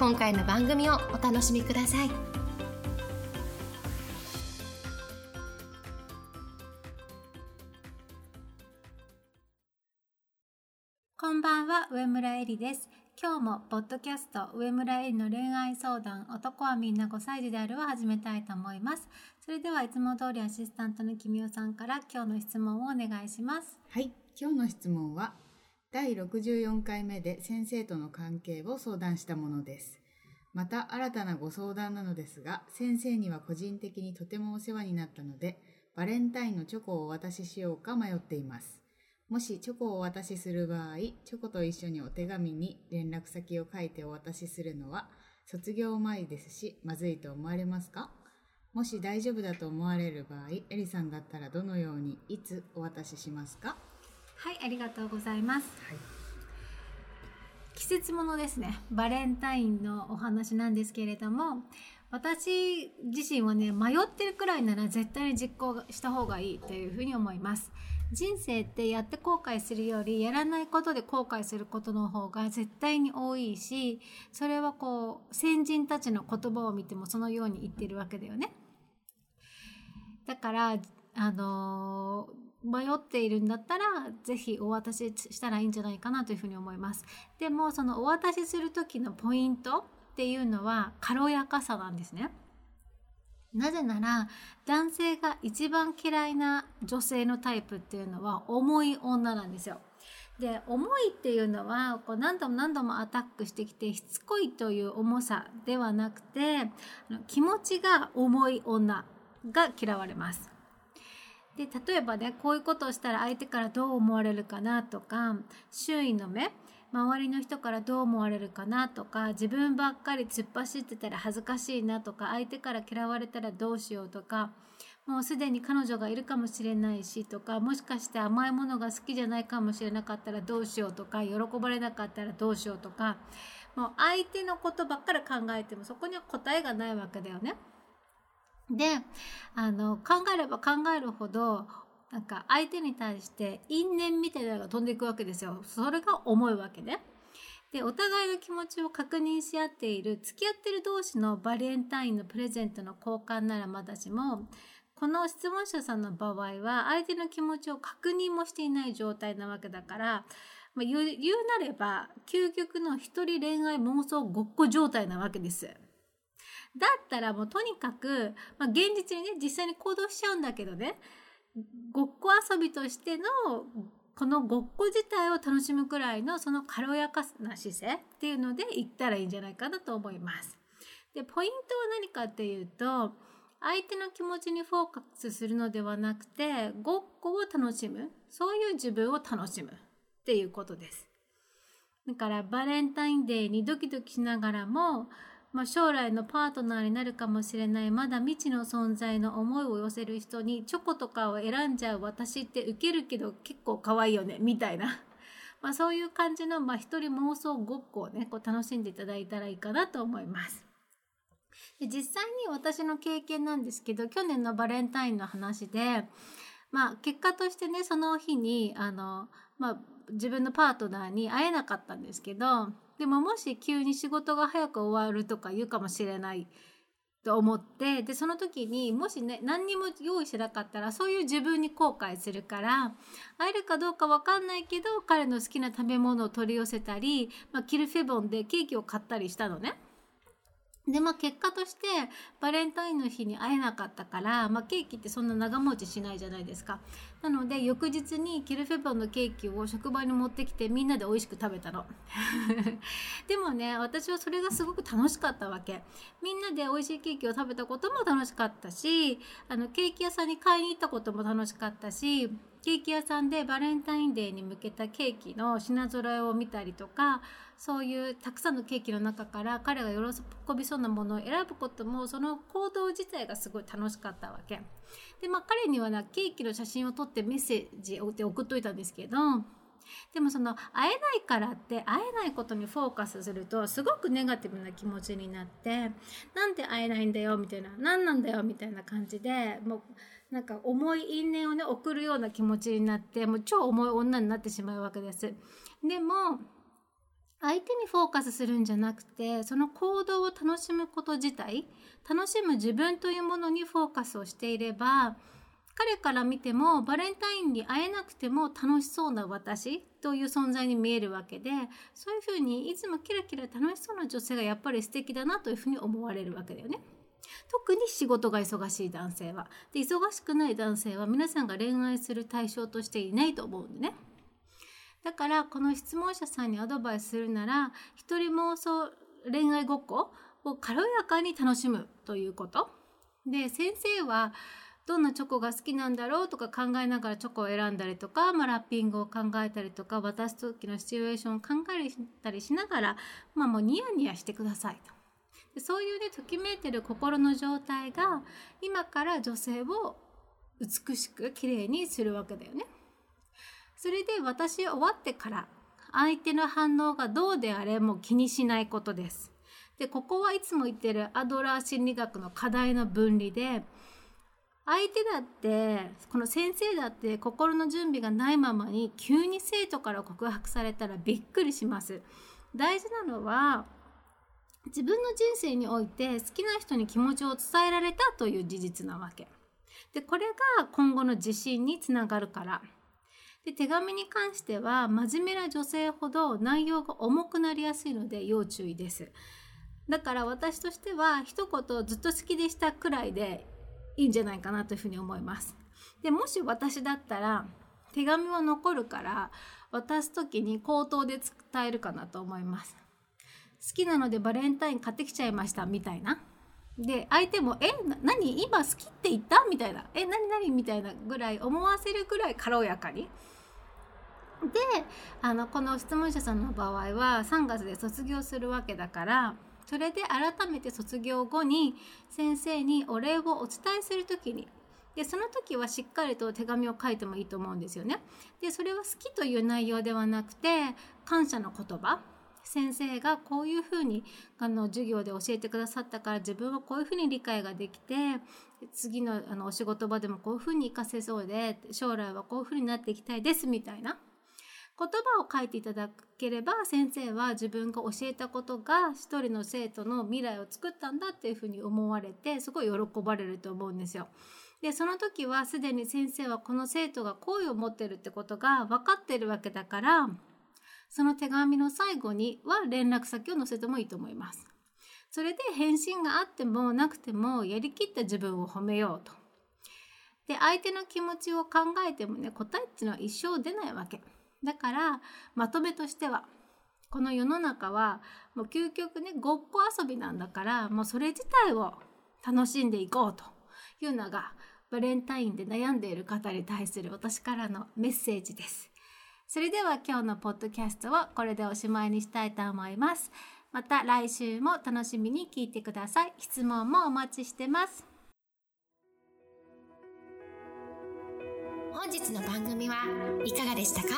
今回の番組をお楽しみくださいこんばんは、上村えりです。今日もポッドキャスト上村えりの恋愛相談男はみんな5歳児であるを始めたいと思います。それではいつも通りアシスタントのきみおさんから今日の質問をお願いします。はい、今日の質問は第64回目で先生との関係を相談したものです。また新たなご相談なのですが、先生には個人的にとてもお世話になったので、バレンタインのチョコをお渡ししようか迷っています。もしチョコをお渡しする場合、チョコと一緒にお手紙に連絡先を書いてお渡しするのは卒業前ですし、まずいと思われますか？もし大丈夫だと思われる場合、エリさんだったらどのように、いつお渡ししますか？はい、ありがとうございます。はい。季節ものですね。バレンタインのお話なんですけれども、私自身はね、迷ってるくらいなら絶対に実行した方がいいというふうに思います。人生ってやって後悔するよりやらないことで後悔することの方が絶対に多いしそれはこう先人たちの言葉を見てもそのように言ってるわけだよね。だからあの迷っているんだったらぜひお渡ししたらいいんじゃないかなというふうに思います。でもそのお渡しする時のポイントっていうのは軽やかさなんですね。なぜなら男性が一番嫌いな女性のタイプっていうのは重い女なんですよ。で重いっていうのはこう何度も何度もアタックしてきてしつこいという重さではなくて気持ちが重い女が嫌われます。で例えばねこういうことをしたら相手からどう思われるかなとか周囲の目周りの人からどう思われるかなとか自分ばっかり突っ走ってたら恥ずかしいなとか相手から嫌われたらどうしようとかもうすでに彼女がいるかもしれないしとかもしかして甘いものが好きじゃないかもしれなかったらどうしようとか喜ばれなかったらどうしようとかもう相手のことばっかり考えてもそこには答えがないわけだよね。であの考えれば考えるほどなんか相手に対して因縁みたいなのが飛んでいくわけですよ。それが重いわけね。でお互いの気持ちを確認し合っている付き合ってる同士のバレンタインのプレゼントの交換ならまだしもこの質問者さんの場合は相手の気持ちを確認もしていない状態なわけだから、まあ、言う言うなれば究極の一人恋愛妄想ごっこ状態なわけです。だったらもうとにかく、まあ、現実にね実際に行動しちゃうんだけどねごっこ遊びとしてのこのごっこ自体を楽しむくらいのその軽やかな姿勢っていうので言ったらいいんじゃないかなと思います。でポイントは何かっていうと相手の気持ちにフォーカスするのではなくてごっこを楽しむそういう自分を楽しむっていうことです。だからバレンタインデーにドキドキしながらもまあ、将来のパートナーになるかもしれないまだ未知の存在の思いを寄せる人にチョコとかを選んじゃう私ってウケるけど結構可愛いよねみたいな、まあ、そういう感じの、まあ、一人妄想ごっこをねこう楽しんでいただいたらいいかなと思います。で実際に私の経験なんですけど去年のバレンタインの話で、まあ、結果としてねその日にあの、まあ、自分のパートナーに会えなかったんですけどでももし急に仕事が早く終わるとか言うかもしれないと思ってでその時にもしね何にも用意しなかったらそういう自分に後悔するから会えるかどうか分かんないけど彼の好きな食べ物を取り寄せたり、まあ、キルフェボンでケーキを買ったりしたのね。でまあ結果としてバレンタインの日に会えなかったから、まあ、ケーキってそんな長持ちしないじゃないですか。なので翌日にキルフェボンのケーキを職場に持ってきてみんなで美味しく食べたの。でもね私はそれがすごく楽しかったわけ。みんなで美味しいケーキを食べたことも楽しかったしあのケーキ屋さんに買いに行ったことも楽しかったしケーキ屋さんでバレンタインデーに向けたケーキの品揃えを見たりとかそういうたくさんのケーキの中から彼が喜びそうなものを選ぶこともその行動自体がすごい楽しかったわけ。でまあ彼にはなケーキの写真を撮ってメッセージを送っといたんですけどでもその会えないからって会えないことにフォーカスするとすごくネガティブな気持ちになってなんで会えないんだよみたいな何なんだよみたいな感じでもうなんか重い因縁をね送るような気持ちになってもう超重い女になってしまうわけです。でも相手にフォーカスするんじゃなくてその行動を楽しむこと自体楽しむ自分というものにフォーカスをしていれば彼から見てもバレンタインに会えなくても楽しそうな私という存在に見えるわけでそういうふうにいつもキラキラ楽しそうな女性がやっぱり素敵だなというふうに思われるわけだよね。特に仕事が忙しい男性は。で忙しくない男性は皆さんが恋愛する対象としていないと思うんでね。だからこの質問者さんにアドバイスするなら一人妄想恋愛ごっこを軽やかに楽しむということ。で先生はどんなチョコが好きなんだろうとか考えながらチョコを選んだりとか、まあ、ラッピングを考えたりとか渡す時のシチュエーションを考えたりしながら、まあ、もうニヤニヤしてくださいと。そういうねときめいてる心の状態が今から女性を美しく綺麗にするわけだよね。それで私終わってから相手の反応がどうであれも気にしないことです。でここはいつも言ってるアドラー心理学の課題の分離で相手だってこの先生だって心の準備がないままに急に生徒から告白されたらびっくりします。大事なのは自分の人生において好きな人に気持ちを伝えられたという事実なわけ。でこれが今後の自信につながるから。で手紙に関しては真面目な女性ほど内容が重くなりやすいので要注意です。だから私としては一言ずっと好きでしたくらいでいいんじゃないかなというふうに思います。でもし私だったら手紙は残るから渡す時に口頭で伝えるかなと思います。好きなのでバレンタイン買ってきちゃいましたみたいな。で相手も「え何今好きって言った?」みたいな「え何何?」みたいなぐらい思わせるぐらい軽やかに。であのこの質問者さんの場合は3月で卒業するわけだからそれで改めて卒業後に先生にお礼をお伝えする時にでその時はしっかりと手紙を書いてもいいと思うんですよね。でそれは好きという内容ではなくて感謝の言葉先生がこういうふうにあの授業で教えてくださったから自分はこういうふうに理解ができて次のあのお仕事場でもこういうふうに活かせそうで将来はこういうふうになっていきたいですみたいな言葉を書いていただければ先生は自分が教えたことが一人の生徒の未来を作ったんだっていうふうに思われてすごい喜ばれると思うんですよ。でその時はすでに先生はこの生徒が好意を持ってるってことが分かってるわけだからその手紙の最後には連絡先を載せてもいいと思います。それで返信があってもなくてもやりきった自分を褒めようと。で相手の気持ちを考えてもね答えっていうのは一生出ないわけ。だからまとめとしてはこの世の中はもう究極ねごっこ遊びなんだからもうそれ自体を楽しんでいこうというのがバレンタインで悩んでいる方に対する私からのメッセージです。それでは今日のポッドキャストはこれでおしまいにしたいと思います。また来週も楽しみに聞いてください。質問もお待ちしてます。本日の番組はいかがでしたか？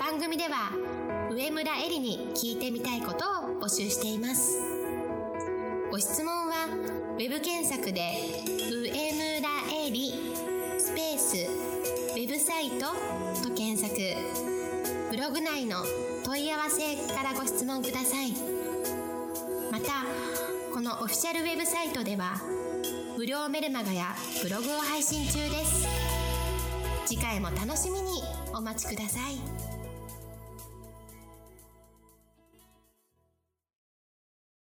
番組では上村えりに聞いてみたいことを募集していますご質問は web 検索で「上村えり」スペースサイトと検索。ブログ内の問い合わせからご質問ください。またこのオフィシャルウェブサイトでは無料メルマガやブログを配信中です。次回も楽しみにお待ちください。